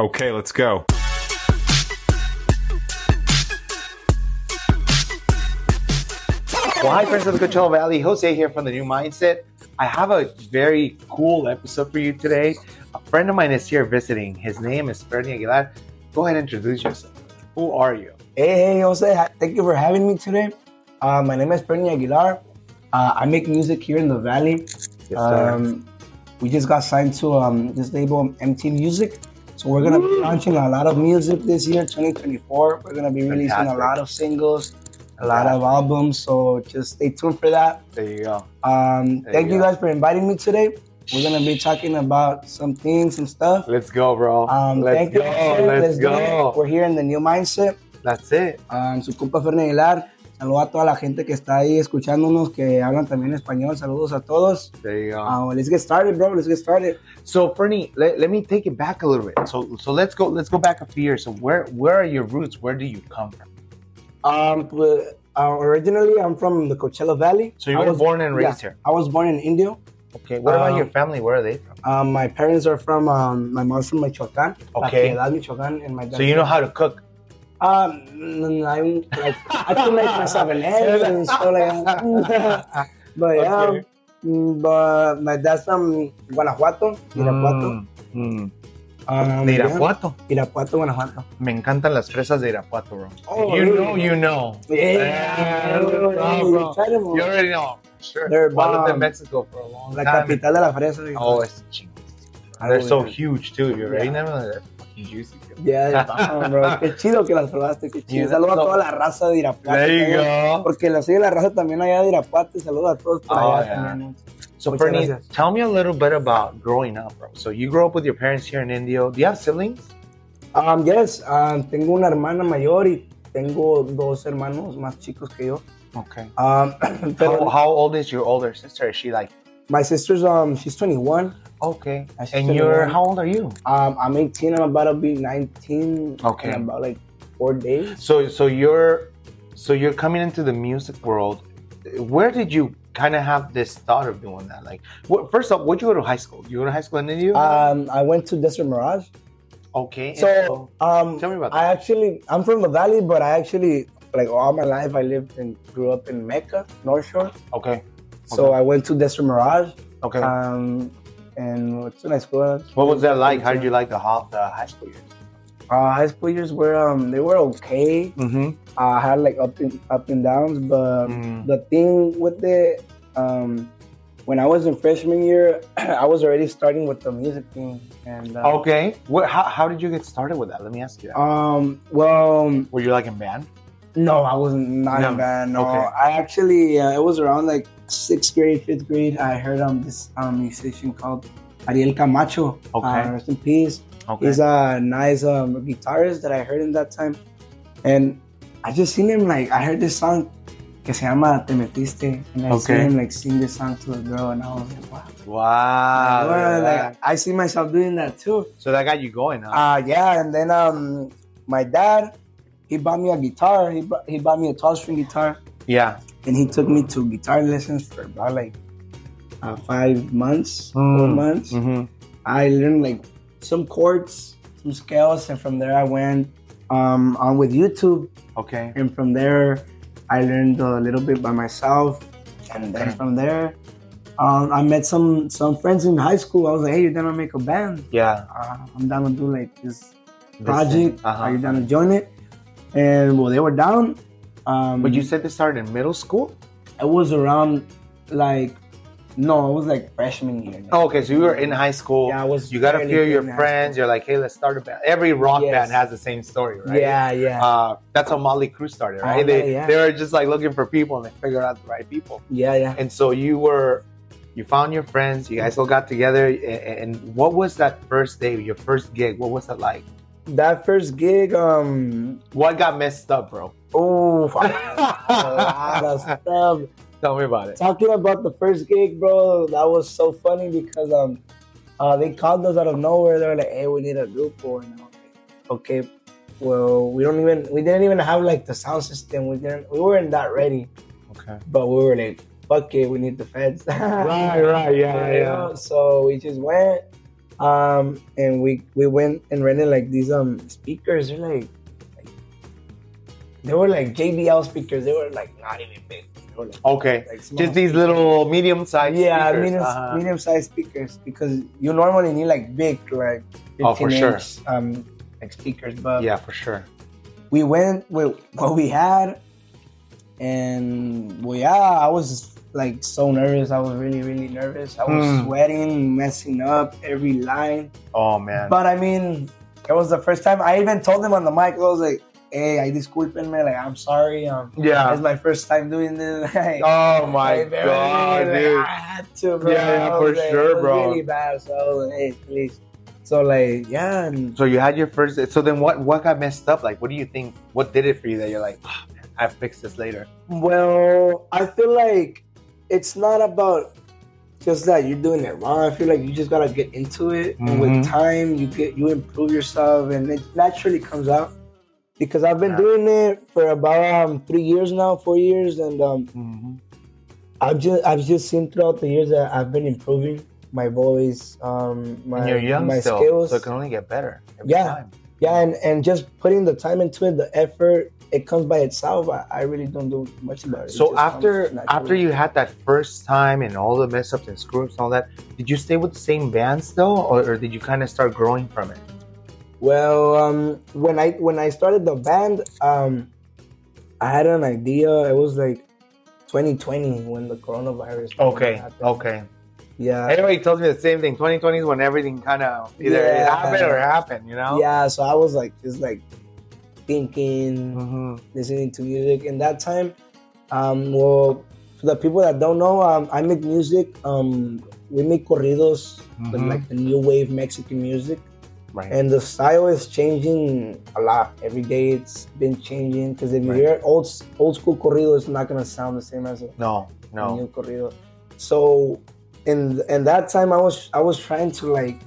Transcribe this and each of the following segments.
Okay, let's go. Well, hi, friends of the Coachella Valley. Jose here from the New Mindset. I have a very cool episode for you today. A friend of mine is here visiting. His name is Ferny Aguilar. Go ahead and introduce yourself. Who are you? Hey, hey, Jose. Thank you for having me today. Uh, my name is Ferny Aguilar. Uh, I make music here in the Valley. Yes, Um, we just got signed to um, this label, MT Music. So we're gonna be launching a lot of music this year, 2024. We're gonna be releasing Fantastic. a lot of singles, a lot of albums. So just stay tuned for that. there you go. Um, There thank you guys for inviting me today. We're gonna be talking about some things, some stuff. Let's go, bro. Um, Let's thank go. Let's it. go. We're here in the new mindset. That's it. Um, su compa Aguilar. Saludos a toda la gente que está ahí escuchándonos, que hablan también español. Saludos a todos. There you go. Uh, let's get started, bro. Let's get started. So, Ferny, let, let me take it back a little bit. So, so let's go. Let's go back a few years. So, where where are your roots? Where do you come from? Um, but, uh, originally, I'm from the Coachella Valley. So, you were was, born and raised yeah, here. I was born in Indio. Okay. What about Um, your family? Where are they from? Um, my parents are from, um, my mom's from Michoacán. La Okay. Piedad, Michoacán, and my dad. So you know how to cook. Um, I'm like, I can make myself an and stuff like that. but yeah, Okay. but my dad's from Guanajuato, Irapuato. Mm, mm. Um, De yeah. Irapuato. Irapuato, Guanajuato. Me encantan las fresas de Irapuato, bro. Oh, you really? know, you know. Yeah, bro. You already know. Sure. They're lived in. Mexico for a long La time. capital de la fresa. Oh, it's. Ah, They're so huge too. You already Yeah. know, they're fucking juicy. Too. Yeah, bro. Qué chido que las probaste, qué chido. Saludos a toda la raza de Irapuato. Porque la sigue la raza también allá de Irapuato. Saludos a todos por Oh, allá yeah. también. So, Muchas Bernie, gracias. tell me a little bit about growing up, bro. So, you grew up with your parents here in Indio. Do you have siblings? Um, yes, um, tengo una hermana mayor y tengo dos hermanos más chicos que yo. Okay. Um, How, how old is your older sister? Is she like? My sister's um, she's 21. Okay. My sister's And you're 21. how old are you? Um, I'm 18. I'm about to be 19. Okay. In about like four days. So so you're so you're coming into the music world. Where did you kind of have this thought of doing that? Like, what, first off, where'd you go to high school? You go to high school in Indio? Um, I went to Desert Mirage. okay. and So, um, Tell me about I actually, I'm from the valley, but I actually, like all my life, I lived and grew up in Mecca, North Shore. okay. So I went to Desert Mirage. Okay. Um, and it's a nice school. what was that like? How did you like the, ho- the high school years? Uh, high school years were um they were okay. Mm-hmm. Uh, I had like up and up and downs, but Mm. the thing with it, um, when I was in freshman year, I was already starting with the music thing, and uh, Okay. What, how, how did you get started with that? Let me ask you that. um, well, Were you like in band? no, I wasn't not No. in band. No, Okay. I actually uh, it was around like sixth grade, fifth grade. I heard um this um musician called Ariel Camacho. Okay. uh, rest in peace. Okay. He's a nice um, guitarist that I heard in that time. And I just seen him like, I heard this song que se llama Te Metiste. And I Okay. seen him like sing this song to a girl and I was like, wow. wow. Well, look like, I see myself doing that too. so that got you going, huh? Uh, yeah, and then um, my dad, he bought me a guitar. He, bought, he bought me a 12 string guitar. yeah. And he took me to guitar lessons for about like uh, five months, four Mm. months. Mm-hmm. I learned like some chords, some scales, and from there I went um, on with YouTube. Okay. And from there, I learned a little bit by myself. And then from there, um, I met some some friends in high school. I was like, "Hey, you're down to make a band? Yeah. Uh, I'm down to do like this This project. Uh-huh. Are you down to join it?" And well, they were down. Um, But you said this started in middle school? it was around like no, it was like freshman year. Oh, okay. So you were in high school. Yeah, I was. You gotta of your friends. You're like, hey, let's start a band. Every rock Yes. band has the same story, right? Yeah, yeah. Uh, that's how Mötley Crüe started, right? Oh, they, yeah. they were just like looking for people and they figured out the right people. yeah, yeah. And so you were, you found your friends. You guys all got together. And, and what was that first day, your first gig? What was that like? That first gig, um, What got messed up, bro? oh, a lot of stuff. Tell me about it. Talking about the first gig, bro, that was so funny because um, uh, they called us out of nowhere. They were like, "Hey, we need a group," and I was like, "Okay." Well, we don't even we didn't even have like the sound system. We didn't we weren't that ready, Okay. but we were like, "Fuck it, we need the feds." Right, right, yeah, You know? So we just went. Um, and we we went and rented like these um speakers. They're like, like they were like JBL speakers. They were like not even big. Like, Okay. like Just these little medium sized yeah speakers. medium Uh-huh. medium sized speakers because you normally need like big like 15 Oh, for sure. um like speakers. But Yeah, for sure. we went with what we had, and well, yeah, I was like so nervous. I was really, really nervous. I was Hmm. sweating, messing up every line. Oh man. But I mean, it was the first time. I even told them on the mic. I was like, "Hey, I disculpenme. Like, I'm sorry. Um, Yeah. it's my first time doing this. Like, Oh my like, god, dude. I had to, bro. Yeah, yeah, for like, sure, it was bro. Really bad. So I was like, hey, please. So like, yeah, and So you had your first. So then, what what got messed up? Like, what do you think? What did it for you that you're like, oh, man, I fix this later? Well, I feel like it's not about just that you're doing it wrong. I feel like you just gotta get into it, and Mhm. with time, you get you improve yourself, and it naturally comes out. Because I've been Yeah. doing it for about um, three years now, four years, and um, Mm-hmm. I've just I've just seen throughout the years that I've been improving my voice, um, my you're young my still, skills. so it can only get better. Every Yeah. Time. yeah, and and just putting the time into it, the effort, it comes by itself. I, I really don't do much about it. It So just after after you had that first time and all the mess ups and screw ups and all that, did you stay with the same band still, or, or did you kind of start growing from it? Well, um, when I when I started the band, um, I had an idea. It was like 2020 when the coronavirus. Okay, happened. okay. Yeah, Everybody tells me the same thing. 2020 is when everything kind of either it Yeah. happened or it happened. You know. yeah. So I was like just like thinking, hmm listening to music, and that time, um, well, for the people that don't know, um, I make music. Um, we make corridos, with Mhm. like the new wave Mexican music. Right. and the style is changing a lot every day it's been changing because if you Right. hear old old school corrido it's not gonna sound the same as a no, no. new corrido so in in that time i was i was trying to like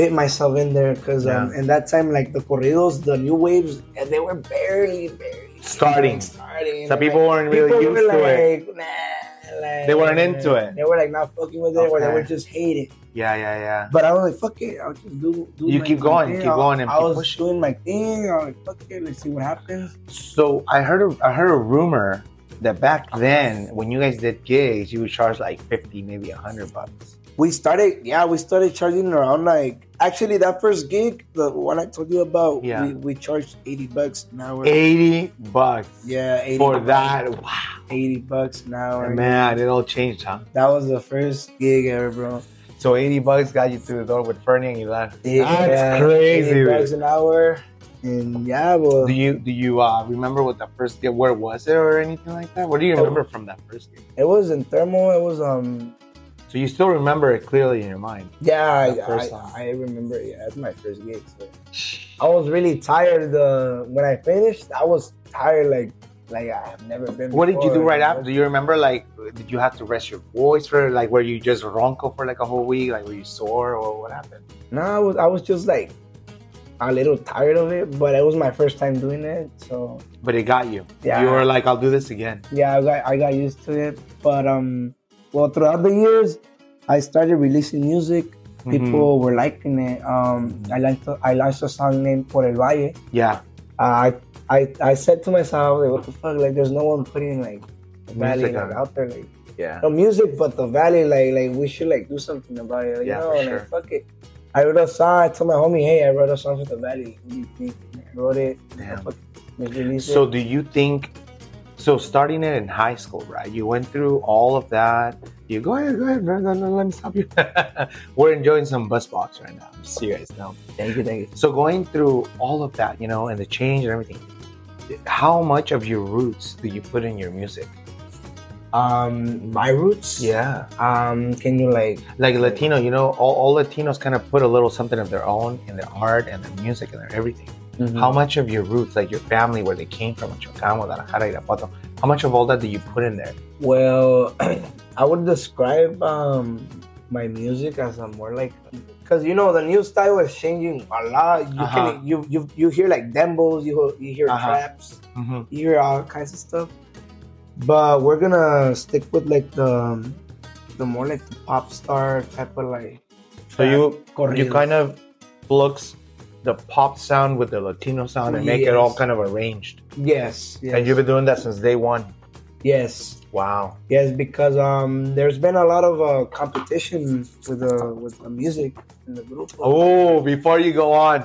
fit myself in there because um, in that time like the corridos the new waves and they were barely barely Starting. starting So people like, weren't really people used were to it. like, Nah, like, They weren't into it. they were like not fucking with it or they Okay. would just hate it Yeah, yeah, yeah. but I was like, fuck it. I'll just do. do You keep going, thing. keep going and I was pushing. doing my thing. I was like, fuck it. Let's see what happens. So I heard a, I heard a rumor that back then when you guys did gigs, you would charge like fifty, maybe a hundred bucks. We started, yeah, we started charging around like. Actually, that first gig, the one I told you about, Yeah. we, we charged eighty bucks an hour. Eighty bucks Yeah, 80 for bucks- that. Wow, Eighty bucks an hour. man, it all changed, huh? That was the first gig ever, bro. So eighty bucks got you through the door with Ferny and you left. Yeah, That's crazy. 80 bucks an hour, and yeah, well, Do you do you uh, remember what the first gig? Where was it or anything like that? What do you remember from that first gig? it was in thermal. It was um, So you still remember it clearly in your mind. yeah, I, I. I remember. Yeah, it's my first gig. So. I was really tired. The when I finished, I was tired. Like like I have never been. What did you do right after? Do you remember like did you have to rest your voice for like were you just ronco for like a whole week? Like were you sore or what happened? No, I was I was just like a little tired of it, but it was my first time doing it, so But it got you. Yeah. You were like, I'll do this again. yeah, I got I got used to it. But um, well, throughout the years, I started releasing music. Mm-hmm. People were liking it. Um, I liked I launched a song named Por el Valle. Yeah. Uh, I I I said to myself, like, what the fuck? Like, there's no one putting like the valley like, out there, like. Yeah. no music, but the valley, like, like we should like do something about it. Like, Yeah, you for know, sure. like fuck it. I wrote a song. I told my homie, hey, I wrote a song for the valley. What do you think? I wrote it. Damn. Fuck it. Let's release So do you think so starting it in high school, right? You went through all of that. You go ahead, go ahead, no, no, no, let me stop you. We're enjoying some BuzzBox right now. So you guys know. Thank you, thank you. So going through all of that, you know, and the change and everything, how much of your roots do you put in your music? Um, my roots. Yeah. Um, can you like? Like Latino, you know, all, all Latinos kind of put a little something of their own in their art and their music and their everything. Mm-hmm. How much of your roots, like your family, where they came from, Michoacán, Guadalajara, Irapuato, how much of all that do you put in there? Well, I would describe um my music as a more like because you know the new style is changing a lot. You Uh-huh. can you you you hear like dembows, you you hear Uh-huh. traps. Mm-hmm. you hear all kinds of stuff. But we're gonna stick with like the the more like the pop star type of like So you you kind of flux the pop sound with the Latino sound and make it all kind of arranged. yes, yes, And you've been doing that since day one. yes, Wow. yes, because um, there's been a lot of uh, competition with the with the music in the group. Oh, before you go on,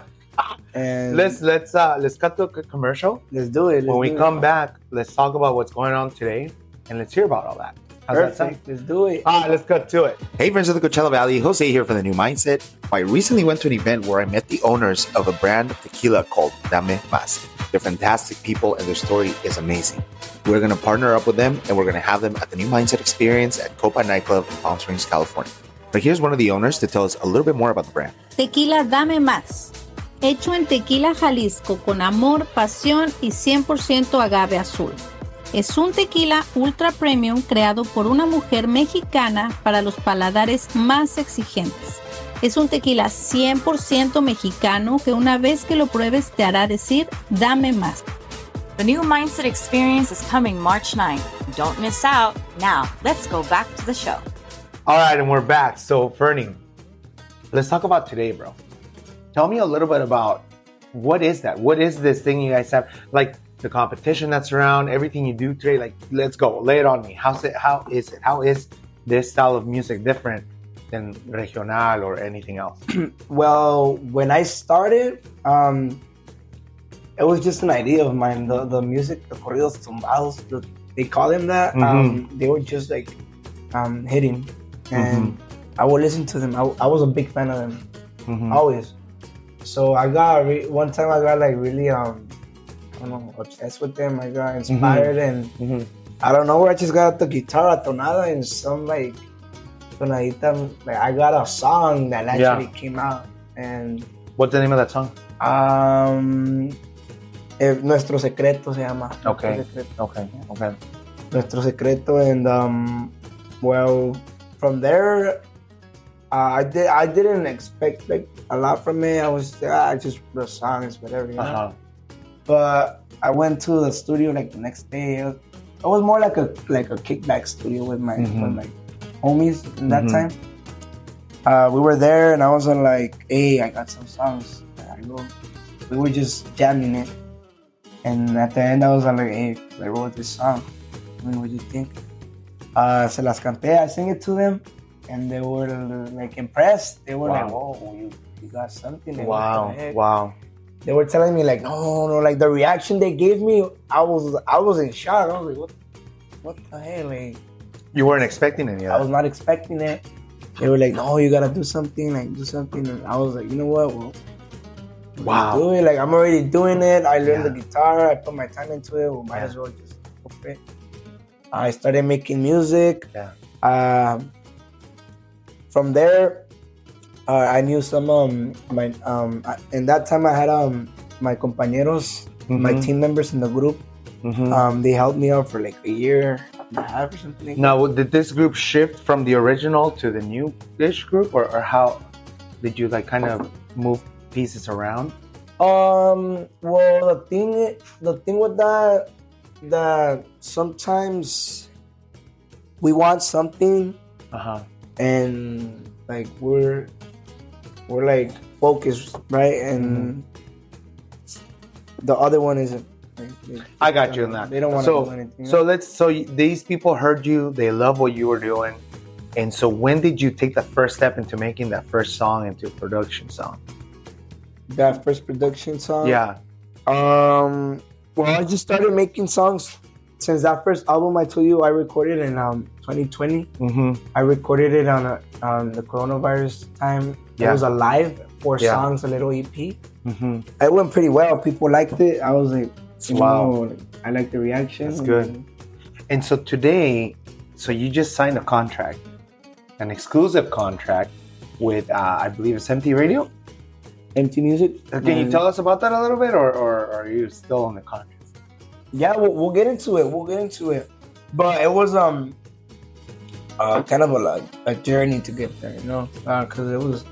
and let's let's uh let's cut to a commercial. let's do it. Let's When we come it. back, let's talk about what's going on today and let's hear about all that. How's that sound? perfect. Let's do it. Ah, let's cut to it. Hey, friends of the Coachella Valley, Jose here from the New Mindset. I recently went to an event where I met the owners of a brand of tequila called Dame Mas. They're fantastic people and their story is amazing. We're going to partner up with them and we're going to have them at the New Mindset Experience at Copa Nightclub in Palm Springs, California. But here's one of the owners to tell us a little bit more about the brand. Tequila Dame Más. Hecho en Tequila Jalisco con amor, pasión y 100% agave azul. Es un tequila ultra premium creado por una mujer mexicana para los paladares más exigentes. Es un tequila 100% mexicano que una vez que lo pruebes te hará decir dame más. The new Mindset Experience is coming March 9th. Don't miss out. Now, let's go back to the show. All right, and we're back. So, Fernie, let's talk about today, bro. Tell me a little bit about what is that? What is this thing you guys have? Like the competition that's around, everything you do today. Like, let's go, lay it on me. How's it? How is it? How is this style of music different than regional or anything else? Well, when I started, um, it was just an idea of mine. The the music, the corridos tumbados, the, they call them that. Um, they were just like um, hitting, and I would listen to them. I, I was a big fan of them, Mhm. always. So I got re- one time I got like really um, I don't obsessed with them. I got inspired, and Mhm. I don't know where I just got the guitar tonada and some like tonadita. Like I got a song that actually came out, and What's the name of that song? um, eh, nuestro secreto se llama. Okay. Nuestro secreto. Okay, okay. Nuestro secreto, and um, well, from there, uh, I did. I didn't expect like a lot from it. I was ah, just the songs, whatever. You know? Uh-huh. But I went to the studio like the next day. It was, it was more like a like a kickback studio with my Mhm. with my homies in that Mhm. time. Uh, we were there, and I was like, "Hey, I got some songs." I go. We were just jamming it, and at the end, I was like, "Hey, I wrote this song. I mean, what do you think?" Uh, se las canté. I sang it to them, and they were like impressed. They were like, Wow. "Whoa, you, you got something!" Like, Wow, wow. They were telling me like no no like the reaction they gave me i was i was in shock. I was like what what the hell like You weren't expecting any i was not expecting it. They were like no you gotta do something like do something. And i was like you know what? Well Wow. do it. Like i'm already doing it. I learned Yeah. the guitar. I put my time into it. Well might Yeah. as well just for it. I started making music. Yeah. um from there uh, i knew some um my um I- in that time i had um my compañeros my Mhm. team members in the group Mhm. um, they helped me out for like a year and a half or something. Now, did this group shift from the original to the new-ish group, or, or how did you like kind of move pieces around? Um. Well, the thing, the thing with that, that sometimes we want something Uh huh. and like we're we're like focused, right? And the other one isn't. They- I got you on that. They don't want to So- do anything. So let's. So these people heard you. They love what you were doing, and so when did you take the first step into making that first song into a production song? that first production song. yeah. Um, well, I just started making songs since that first album. I told you I recorded in um 2020. Mm-hmm. I recorded it on a, on the coronavirus time. Yeah. It was a live four Yeah. songs, a little EP. Mm-hmm. It went pretty well. People liked it. I was like, Wow. know, I like the reaction. That's good. And so today, so you just signed a contract, an exclusive contract with, uh, I believe it's MT Radio. MT Music. Uh, Can you tell us about that a little bit, or, or, or are you still on the contract? Yeah, we'll, we'll get into it. We'll get into it. But it was um uh, kind of a like, a journey to get there, you know, because it was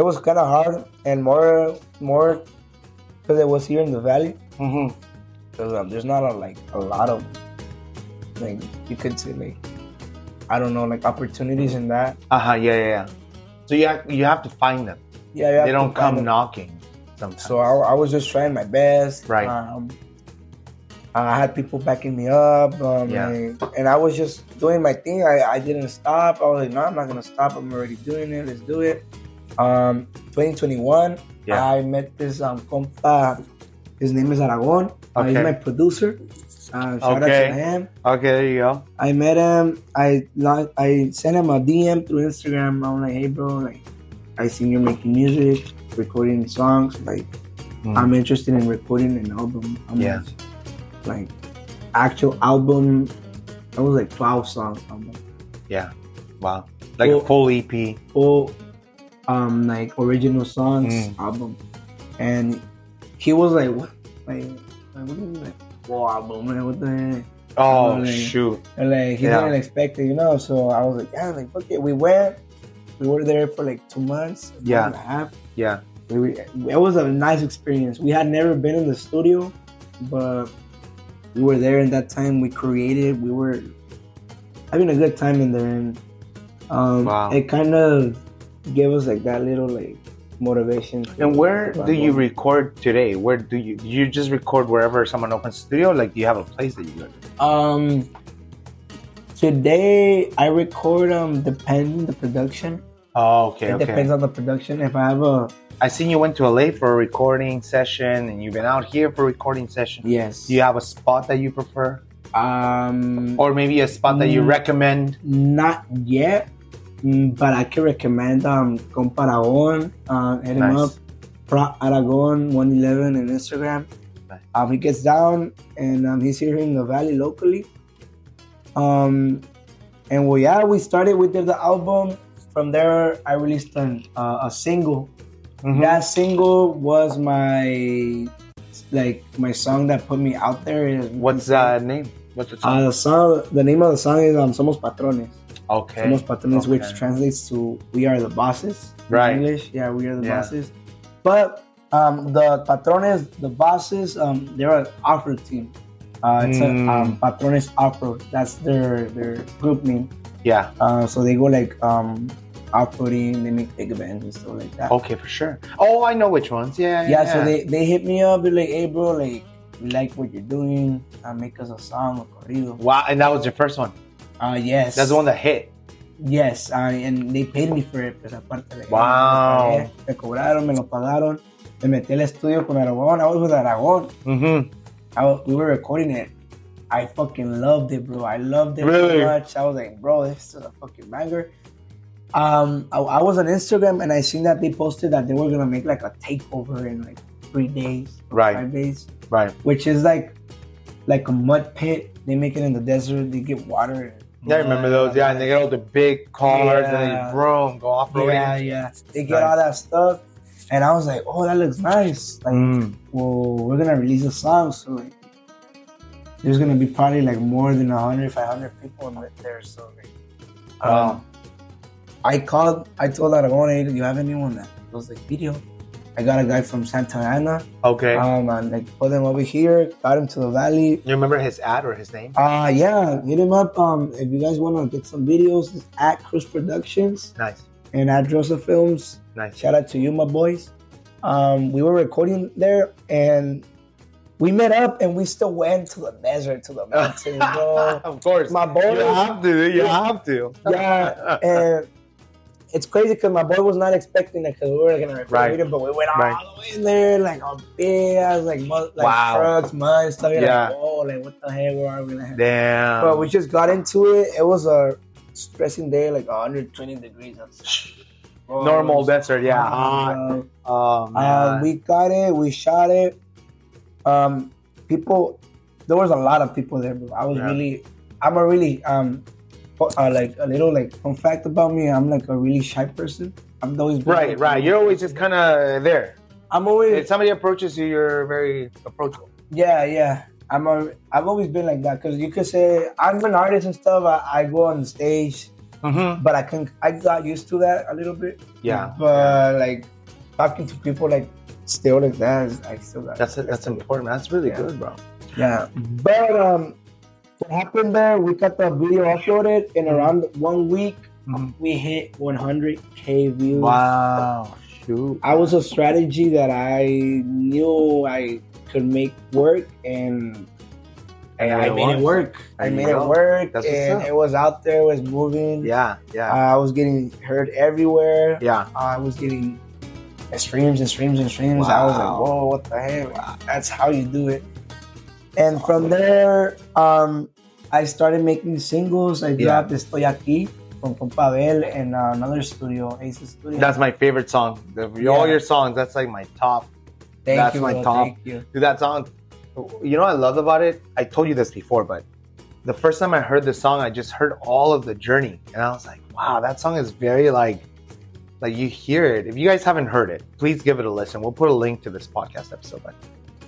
it was kind of hard and more more because it was here in the valley. Mm-hmm. Because um, there's not a, like a lot of like you could say like I don't know like opportunities in that. Uh huh. Yeah, yeah, yeah. So you have, you have to find them. Yeah, They don't come them. knocking sometimes. So I, I was just trying my best. Right. Um, I had people backing me up. Um, Yeah. and, and I was just doing my thing. I, I didn't stop. I was like, no, I'm not gonna stop. I'm already doing it. Let's do it. Um, 2021. Yeah. I met this um compa. His name is Aragon. Uh, he's Okay. my producer. Uh, shout Okay. out to him. okay, there you go. I met him. I I sent him a DM through Instagram. I'm like, hey, bro, like, I seen you're making music, recording songs. Like, Mm. I'm interested in recording an album. I'm Yeah. like, like, actual album. That was like 12 songs. Album. Yeah. Wow. Like a full EP. Full, um, like original songs Mm. album. And he was like, what? Like, like what do you mean, like, full album? Like, what the? Oh, Really? shoot. And like he Yeah. didn't expect it, you know. So I was like, yeah, like fuck it. We went. We were there for like two months. Yeah. and a half. Yeah. We, we, it was a nice experience. We had never been in the studio, but we were there in that time. We created. We were having a good time in there, and um, Wow. it kind of gave us like that little like motivation. And where do you record today? Where do you do you just record wherever someone opens studio? Like, do you have a place that you go to? Um, today I record um depending the production. Oh, okay, it okay. depends on the production. If I have a I seen you went to LA for a recording session, and you've been out here for a recording session. yes, Do you have a spot that you prefer, um, or maybe a spot that you Mm. recommend? not yet, but I can recommend um Compa Aragon. Uh, hit him Nice. up, Pro Aragon one eleven on Instagram. Nice. Um, he gets down and um, he's here in the valley locally. Um, and well, yeah, we started. with did the album. From there, I released an, uh, a single. Mhm. That single was my like my song that put me out there. is- What's the name? What's the Uh, song? the song, the name of the song is um, "Somos Patrones." Okay. Somos Patrones, which translates to "We are the bosses." in Right. English, yeah, we are the Yeah. bosses. But um, the Patrones, the bosses, um, they're an opera team. Uh, it's Mm. a um, Patrones Opera. That's their their group name. Yeah. Uh, so they go like um, operating, they make big events and stuff like that. Okay, for sure. Oh, I know which ones. Yeah. yeah, so they, they hit me up, they're like, hey bro, like we like what you're doing. Uh, make us a song, a corrido. Wow, and that was your first one. Uh, yes. That's the one that hit. Yes, uh, and they paid me for it, pues aparte. like, Wow. Me, me cobraron, me lo pagaron. Me metí al estudio con Aragón. I was with Aragón. Mm-hmm. I was, we were recording it. I fucking loved it, bro. I loved it Really? so much. I was like, bro, this is a fucking banger. Um, I, I was on Instagram and I seen that they posted that they were gonna make like a takeover in like three days, Right. five days, Right. which is like like a mud pit. They make it in the desert. They get water. Yeah, I remember those. Yeah, and they get all the big cars and Yeah. they vroom, go off roading. Yeah, yeah. They get Nice. all that stuff, and I was like, "Oh, that looks nice." Like, Mm. well, we're gonna release a song, so like, there's gonna be probably like more than 100, 500 people in there. So, like, Wow. um, I called. I told Aragon, "Hey, do you have anyone that does like video?" I got a guy from Santa Ana. Okay. Um, and I put him over here. Got him to the valley. you remember his ad or his name? Uh, yeah, hit him up. Um, if you guys want to get some videos, it's at Cruz Productions Nice. and at Joseph Films. Nice. Shout out to you, my boys. Um, we were recording there, and we met up, and we still went to the desert, to the mountains, bro. of course. My boy, You have to. You have to. yeah, and it's crazy because my boy was not expecting it because we were gonna record Right. it, but we went all Right. the way in there, like on ass, like mud, like Wow. trucks, mud, stuff. You're Yeah. Like, oh, like what the hell? Where are we? Like, Damn. but we just got into it. It was a stressing day, like 120 degrees outside. Normal was desert. Yeah. Oh Uh, man. we got it. We shot it. Um, people, there was a lot of people there. I was Yeah. really, I'm a really um, uh, like a little like fun fact about me. I'm like a really shy person. I'm always right. Right. You're always just kind of there. I'm always If somebody approaches you, you're very approachable. yeah yeah. I'm a I've always been like that because you could say I'm an artist and stuff. I, I go on the stage, Mm-hmm. but I can I got used to that a little bit. Yeah. But like talking to people like still like that, is- I still got That's that's important. That's really Yeah. good, bro. Yeah, but um, what happened there? We got the video uploaded in around one week. Mhm. we hit 100k views. Wow. Shoot. I was a strategy that I knew I could make work, and And I it made it work. I you made it work, That's and it was out there. It was moving. Yeah. Yeah. I was getting heard everywhere. yeah. I was getting streams and streams and streams. I was like, whoa, what the heck? That's how you do it. And from there, um, I started making singles. I Yeah. dropped Estoy Aquí from Compa Bel and uh, another studio, Ace Studio. That's my favorite song. The, all Yeah. your songs, that's like my top. Thank that's you, my bro. top. Thank you. Dude, that song. You know what I loved about it? I told you this before, but the first time I heard the song, I just heard all of the journey, and I was like, "Wow, that song is very like, like you hear it. If you guys haven't heard it, please give it a listen. We'll put a link to this podcast episode. But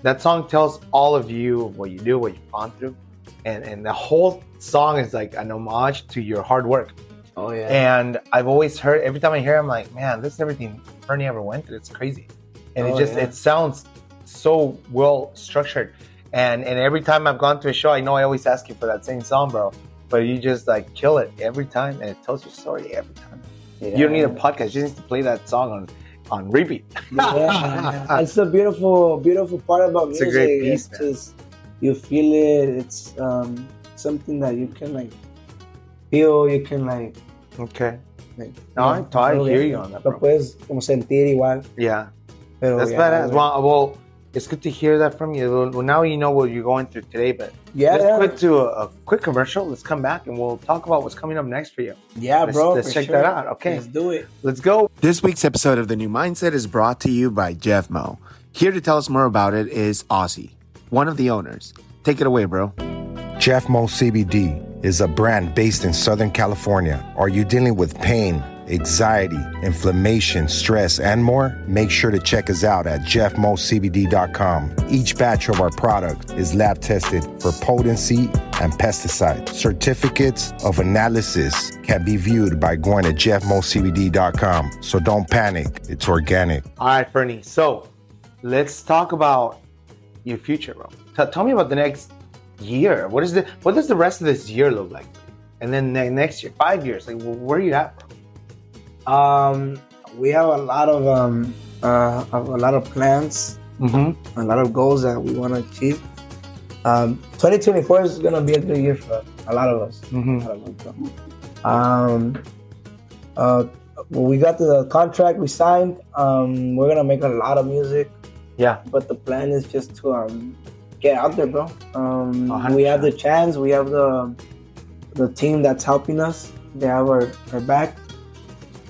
that song tells all of you what you do, what you've gone through, and and the whole song is like an homage to your hard work. Oh yeah. And I've always heard every time I hear, it, I'm like, man, this is everything Ferny ever went through. It's crazy, and Oh, it just yeah. it sounds so well structured. And and every time I've gone to a show, I know I always ask you for that same song, bro. But you just like kill it every time, and it tells your story every time. You don't need a podcast; you just need to play that song on on repeat. yeah, it's a beautiful, beautiful part about It's a music. great piece, it's man. just you feel it. It's um something that you can like feel. You can like. Okay. like No, I- I lo- hear you on that, Lo bro. puedes como sentir igual. Yeah, Pero that's yeah, badass. Well, well, it's good to hear that from you. Well, now you know what you're going through today, but yeah, let's yeah, quick to a, a quick commercial. Let's come back and we'll talk about what's coming up next for you. yeah, let's- bro. let's check sure. that out. Okay. let's do it. Let's go. This week's episode of The New Mindset is brought to you by Jeff Mo. Here to tell us more about it is Aussie, one of the owners. Take it away, bro. Jeff Mo CBD is a brand based in Southern California. Are you dealing with pain, anxiety, inflammation, stress, and more? Make sure to check us out at jeffmocbd.com. Each batch of our product is lab tested for potency and pesticide. Certificates of analysis can be viewed by going to jeffmocbd.com. So don't panic, it's organic. All right, Ferny. So let's talk about your future, bro. T- tell me about the next year. What is the what does the rest of this year look like? And then ne- next year, five years, like where are you at, bro? Um, we have a lot of um uh a lot of plans, Mm-hmm. a lot of goals that we want to achieve. Um, 2024 is gonna be a good year for a lot of us. Mm-hmm. Lot of us. Um, uh, we got the contract we signed. Um, we're gonna make a lot of music, Yeah. but the plan is just to um get out there, bro. Um, we have the chance. We have the the team that's helping us. They have our, our back,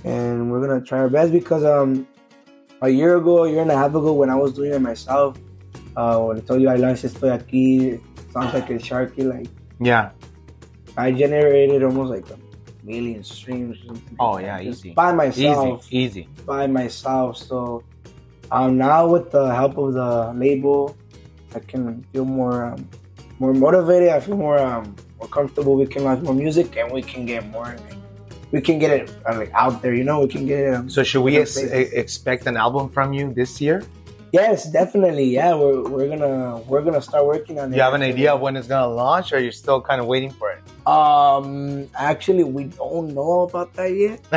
and we're gonna try our best because um a year ago, a year and a half ago, when I was doing it myself, uh, when I told you I launched this Estoy Aquí, sounds like a Sharky, like Yeah. I generated almost like a million streams. Oh, yeah, just easy. by myself, Easy. Easy. by myself. So um, now with the help of the label, I can feel more um, more motivated. I feel more um, more comfortable. We can launch more music and we can get more. Like, we can get it uh, like out there. You know, we can get it. Um, So should we ex- expect an album from you this year? yes, definitely. Yeah, we're, we're gonna we're gonna start working on it. You have an idea of when it's gonna launch, or you're still kind of waiting for it? Um, actually, we don't know about that yet.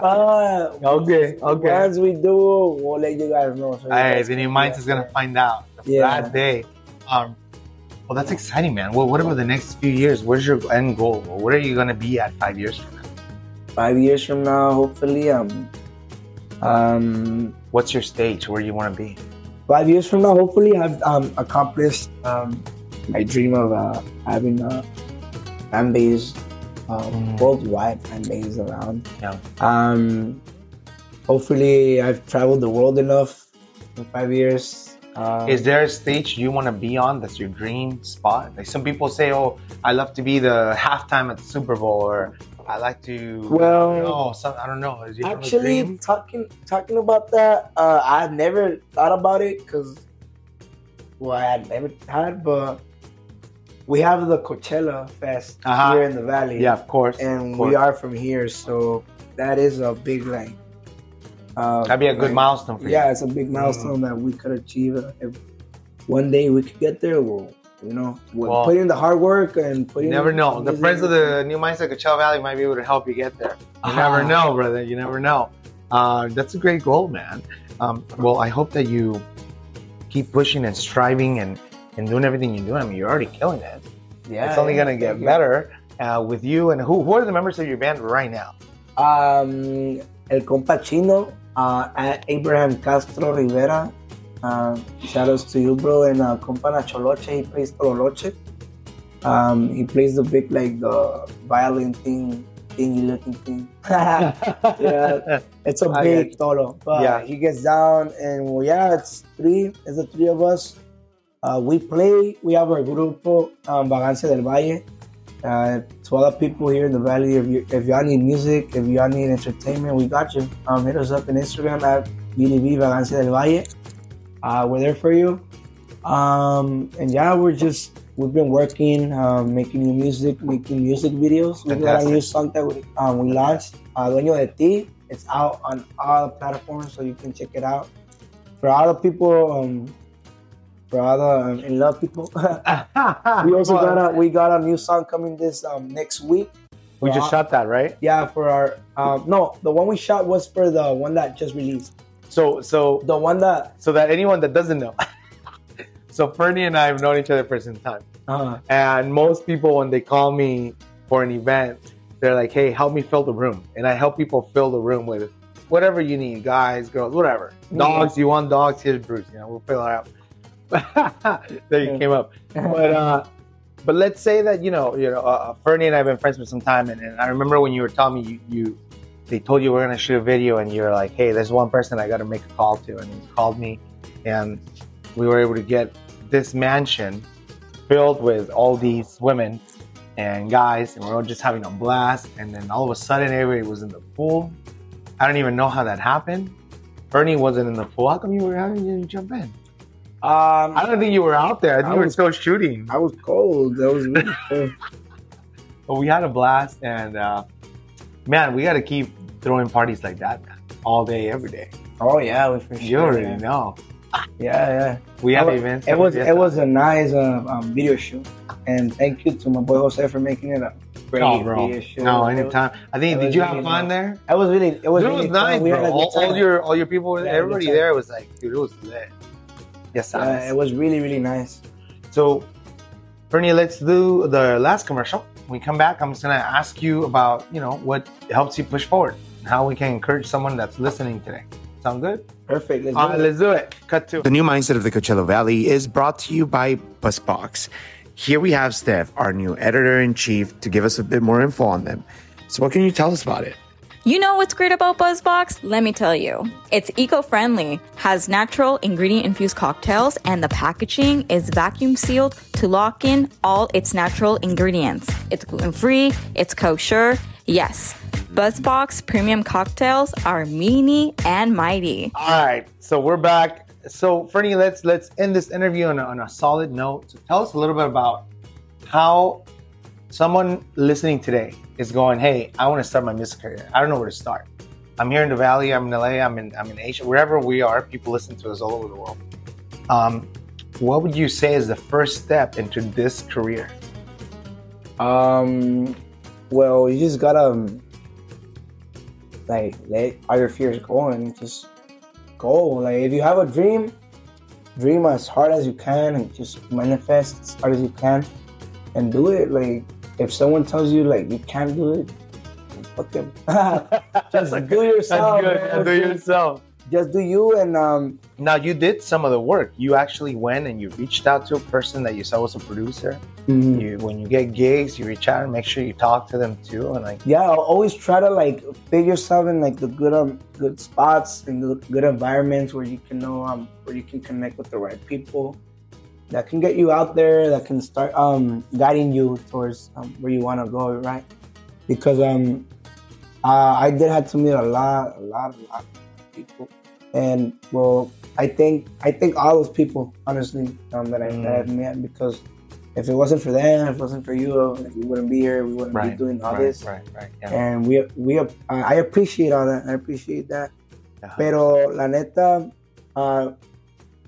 but Okay, okay. once we do, we'll let you guys know. So you Hey, guys the new minds is gonna find out Yeah. that day. Um, well, that's exciting, man. Well, what about the next few years? Where's your end goal? What are you gonna be at five years from now? Five years from now, hopefully, um, um, What's your stage? Where do you want to be? five years from now, hopefully, I've um, accomplished um, my dream of uh, having a fan base, uh, Mm. worldwide fan base around. Yeah. Um, hopefully, I've traveled the world enough in five years. Um, Is there a stage you want to be on that's your dream spot? Like some people say, "Oh, I love to be the halftime at the Super Bowl," or "I like to." Well, no, some, I don't know. You Actually, talking talking about that, uh, I've never thought about it because, well, I had never had, but we have the Coachella Fest Uh-huh. here in the valley, yeah, of course. and of course. we are from here, so that is a big like. Uh, That'd be a good like- milestone for you. Yeah, it's a big milestone that we could achieve. If one day we could get there, we'll you know, with Well, putting in the hard work and You never know. The friends of the New Mindset Coachella Valley might be able to help you get there. You never Ah. know, brother. You never know. Uh, that's a great goal, man. Um, well, I hope that you keep pushing and striving and, and doing everything you do. I mean, you're already killing it. Yeah, it's only yeah, going to get better uh, with you. And who, who are the members of your band right now? Um, el compa chino, uh, Abraham Castro Rivera. Uh, shout outs to you, bro. And uh, compa Nacholoche, he plays Tololoche. Um, he plays the big, like, the violin thing, thingy looking thing. yeah, it's a big tolo. But Yeah. he gets down, and well, yeah, it's three. It's the three of us. Uh, we play. We have our grupo, um, Vagancia del Valle. Uh, to other people here in the valley, if you if y'all need music, if y'all need entertainment, we got you. Um, hit us up on Instagram at BDB Vagancia del Valle. Uh, we're there for you. Um, and yeah, we're just we've been working, um, making new music, making music videos. We got a new song that we, um, we launched, uh, Dueño de Ti. It's out on all platforms, so you can check it out. For all the people, um, for all the um, in love people, we also got a we got a new song coming this um, next week. We just For- shot that, right? Yeah, for our um, no, the one we shot was for the one that just released. So, so, The one that so that anyone that doesn't know, so Ferny and I have known each other for some time. uh, And most people, when they call me for an event, they're like, hey, help me fill the room. And I help people fill the room with whatever you need guys, girls, whatever. Dogs, you want dogs? Here's Bruce. You know, we'll fill it out. there you came up. But, uh, but let's say that, you know, you know, uh, Ferny and I have been friends for some time. And, and I remember when you were telling me you, you they told you we're going to shoot a video and you're like, hey, there's one person I got to make a call to. And he called me and we were able to get this mansion filled with all these women and guys, and we are all just having a blast. And then all of a sudden, everybody was in the pool. I don't even know how that happened. Ernie wasn't in the pool. How come you were having you jump in? um, I don't think you were out there. I think I you were was- still shooting. I was cold. That was really cool. But we had a blast, and uh, man, we got to keep throwing parties like that, all day, every day. Oh yeah, we for sure. You already yeah. know. Yeah, yeah. We have It was- events. It was it was a nice uh, um, video shoot, and thank you to my boy Jose for making it a great Oh, bro. video shoot. No, anytime. I think. it Did was you have fun nice. there? It was really it was, Dude, it was nice, fun. We bro. had All, all your all your people, Yeah, everybody time. there was like, dude, it was lit. Yes, Yeah, it was really really nice. So, Ferny, let's do the last commercial. When we come back, I'm just gonna ask you about you know what helps you push forward, and how we can encourage someone that's listening today. Sound good? Perfect. Let's All do it. let's do it. Cut to. The new mindset of the Coachella Valley is brought to you by BuzzBox. Here we have Steph, our new editor in chief, to give us a bit more info on them. So, what can you tell us about it? You know what's great about BuzzBox? Let me tell you. It's eco-friendly, has natural ingredient infused cocktails, and the packaging is vacuum sealed to lock in all its natural ingredients. It's gluten-free, it's kosher. Yes, BuzzBox premium cocktails are meany and mighty. All right, so we're back. So, Ferny, let's let's end this interview on a, on a solid note. So, tell us a little bit about how someone listening today is going. Hey, I want to start my music career. I don't know where to start. I'm here in the Valley. I'm in LA. I'm in I'm in Asia. Wherever we are, people listen to us all over the world. Um, what would you say is the first step into this career? Um, well, you just gotta um, like let all your fears go and just go. Like if you have a dream, dream as hard as you can and just manifest as hard as you can and do it. Like if someone tells you like you can't do it, fuck them. just do yourself. That's good. man. Do yourself. Just do you and um Now you did some of the work. You actually went and you reached out to a person that you saw was a producer. mhm. You when you get gigs, you reach out and make sure you talk to them too. And like, yeah I'll always try to like fit yourself in like the good um good spots and good, good environments where you can know um where you can connect with the right people that can get you out there that can start um guiding you towards um, where you want to go right because um uh, I did have to meet a lot a lot a lot of people and well I think I think all those people honestly um, that I that I've met because if it wasn't for them if it wasn't for you we wouldn't be here we wouldn't be doing all right, this right, right. Yeah. and we we I I appreciate all that. I appreciate that. Yeah. Pero la neta, uh,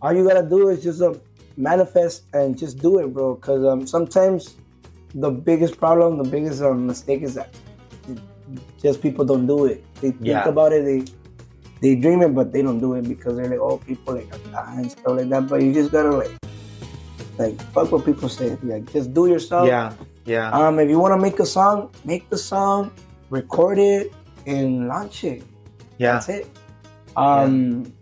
all you gotta do is just uh, manifest and just do it, bro. Because um, sometimes the biggest problem, the biggest um, mistake is that just people don't do it. They think Yeah. about it, they they dream it, but they don't do it because they're like, oh, people like ah, and stuff like that. But you just gotta like, like fuck what people say. Like, just do yourself. Yeah, yeah, Um, if you want to make a song, make the song, record it, and launch it. yeah, That's it. Um,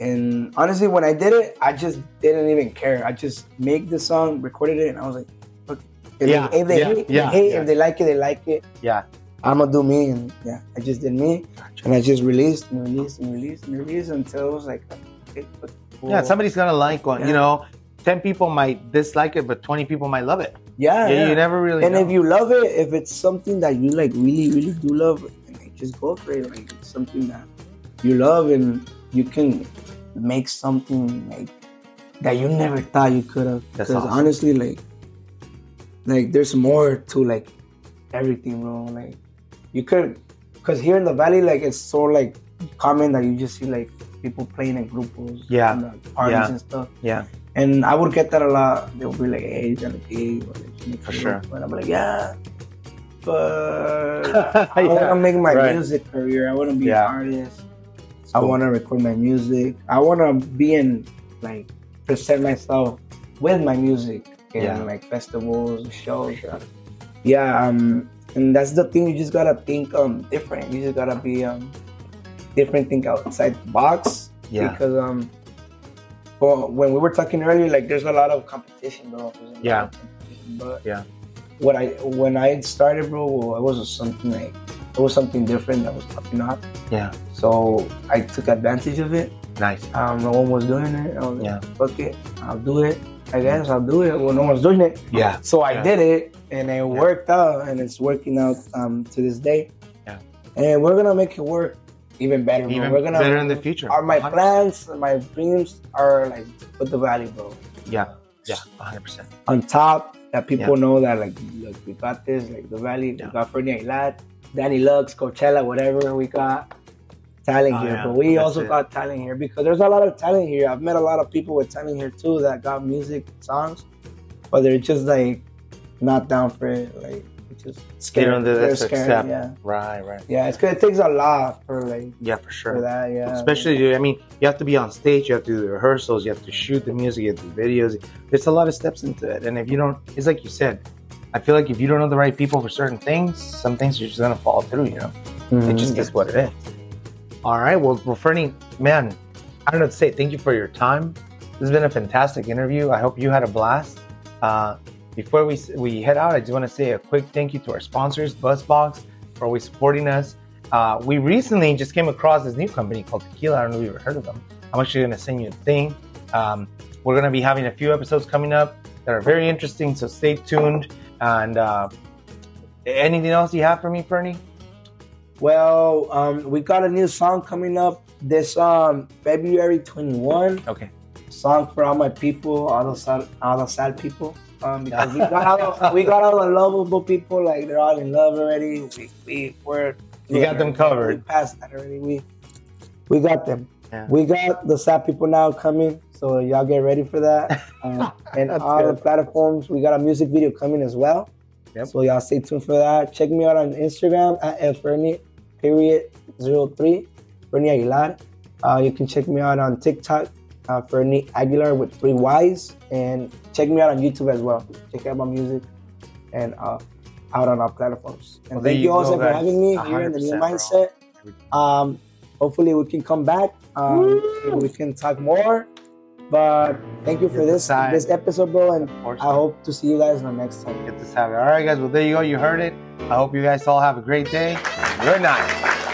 and honestly, when I did it, I just didn't even care. I just made the song, recorded it, and I was like, "Look, if Yeah, they, if they yeah, hate, yeah, they hate. yeah. If they like it, they like it. yeah. I'm gonna do me, and yeah, I just did me, and I just released and released and released and released until it was like, okay, but Yeah, somebody's gonna like one. You know, ten people might dislike it, but twenty people might love it. yeah, Yeah, yeah. you never really. and know. if you love it, if it's something that you like really, really do love, and like, just go for it. Like it's something that you love, and you can make something like that you never thought you could have. Because awesome. honestly, like, like there's more to like everything, bro. Like you could, because here in the valley, like it's so like common that you just see like people playing in grupos, Yeah. and, uh, parties Yeah. and stuff. yeah, And I would get that a lot. They'll be like, "Hey, you got a gig?" Or like, "You make For sure. group?" And I'm like, "Yeah, but I want Yeah, to make my right. music career. I want to be Yeah. an artist. I want to record my music. I want to be in like present myself with my music in Yeah. like festivals, shows. Yeah, um, and that's the thing. You just gotta think um different. You just gotta be um different. Think outside the box. Yeah. Because um, well, when we were talking earlier, like there's a lot of competition, bro. There's a lot Yeah. competition, but Yeah. What I when I started, bro, well, it was something like it was something different that was popping up. yeah, So I took advantage of it. nice. Um, no one was doing it. I was like, Yeah. fuck it, I'll do it. I guess I'll do it. Well, no one's doing it. Yeah, So I Yeah. did it, and it worked out, and it's working out um, to this day. Yeah. And we're gonna make it work even better. bro. even we're gonna better in the future. Are my 100. plans, my dreams are like put the valley, bro, Yeah, yeah, hundred percent. on top. That people know that like, look, we got this. Like the valley, Yeah. we got Ferny Aguilar, Danny Lux, Coachella, whatever we got. Talent Oh, here, yeah. but we That's also it. got talent here because there's a lot of talent here. I've met a lot of people with talent here too that got music songs, but they're just like not down for it. Like it's just They scared. don't do They're scared. Yeah, Right, right. yeah. It's good. It takes a lot for like Yeah, for sure. for that. Yeah, Especially, I mean, you have to be on stage, you have to do the rehearsals, you have to shoot the music, you have to do videos. There's a lot of steps into it. And if you don't, it's like you said, I feel like if you don't know the right people for certain things, some things are just going to fall through, you know? It just mm-hmm. is what it is. All right. Well, well, Ferny, man, I don't know to say. Thank you for your time. This has been a fantastic interview. I hope you had a blast. Uh, before we we head out, I just want to say a quick thank you to our sponsors, BuzzBox, for always supporting us. Uh, we recently just came across this new company called Tequila. I don't know if you've ever heard of them. I'm actually going to send you a thing. Um, we're going to be having a few episodes coming up that are very interesting, so stay tuned. And uh, anything else you have for me, Ferny? Well, um, we got a new song coming up this um February 21. Okay. Song for all my people, all the sad, all the sad people. Um, because we got all the, we got all the lovable people, like they're all in love already. We we we're You got them covered. We passed that already. We we got them. Yeah. We got the sad people now coming, so y'all get ready for that. Um, and all good. the platforms, we got a music video coming as well. Yep. So y'all stay tuned for that. Check me out on Instagram at Ferny period zero three Ferny Aguilar. Uh, you can check me out on TikTok, uh, Ferny Aguilar with three Y's, and check me out on YouTube as well. Check out my music and uh, out on our platforms. And Well, thank you you also for having me here in the new mindset. Um, hopefully we can come back. Um, we can talk more. But thank you for this the this episode, bro, and I hope to see you guys in the next time. Get this habit. All right, guys. Well, there you go. You heard it. I hope you guys all have a great day. Good night.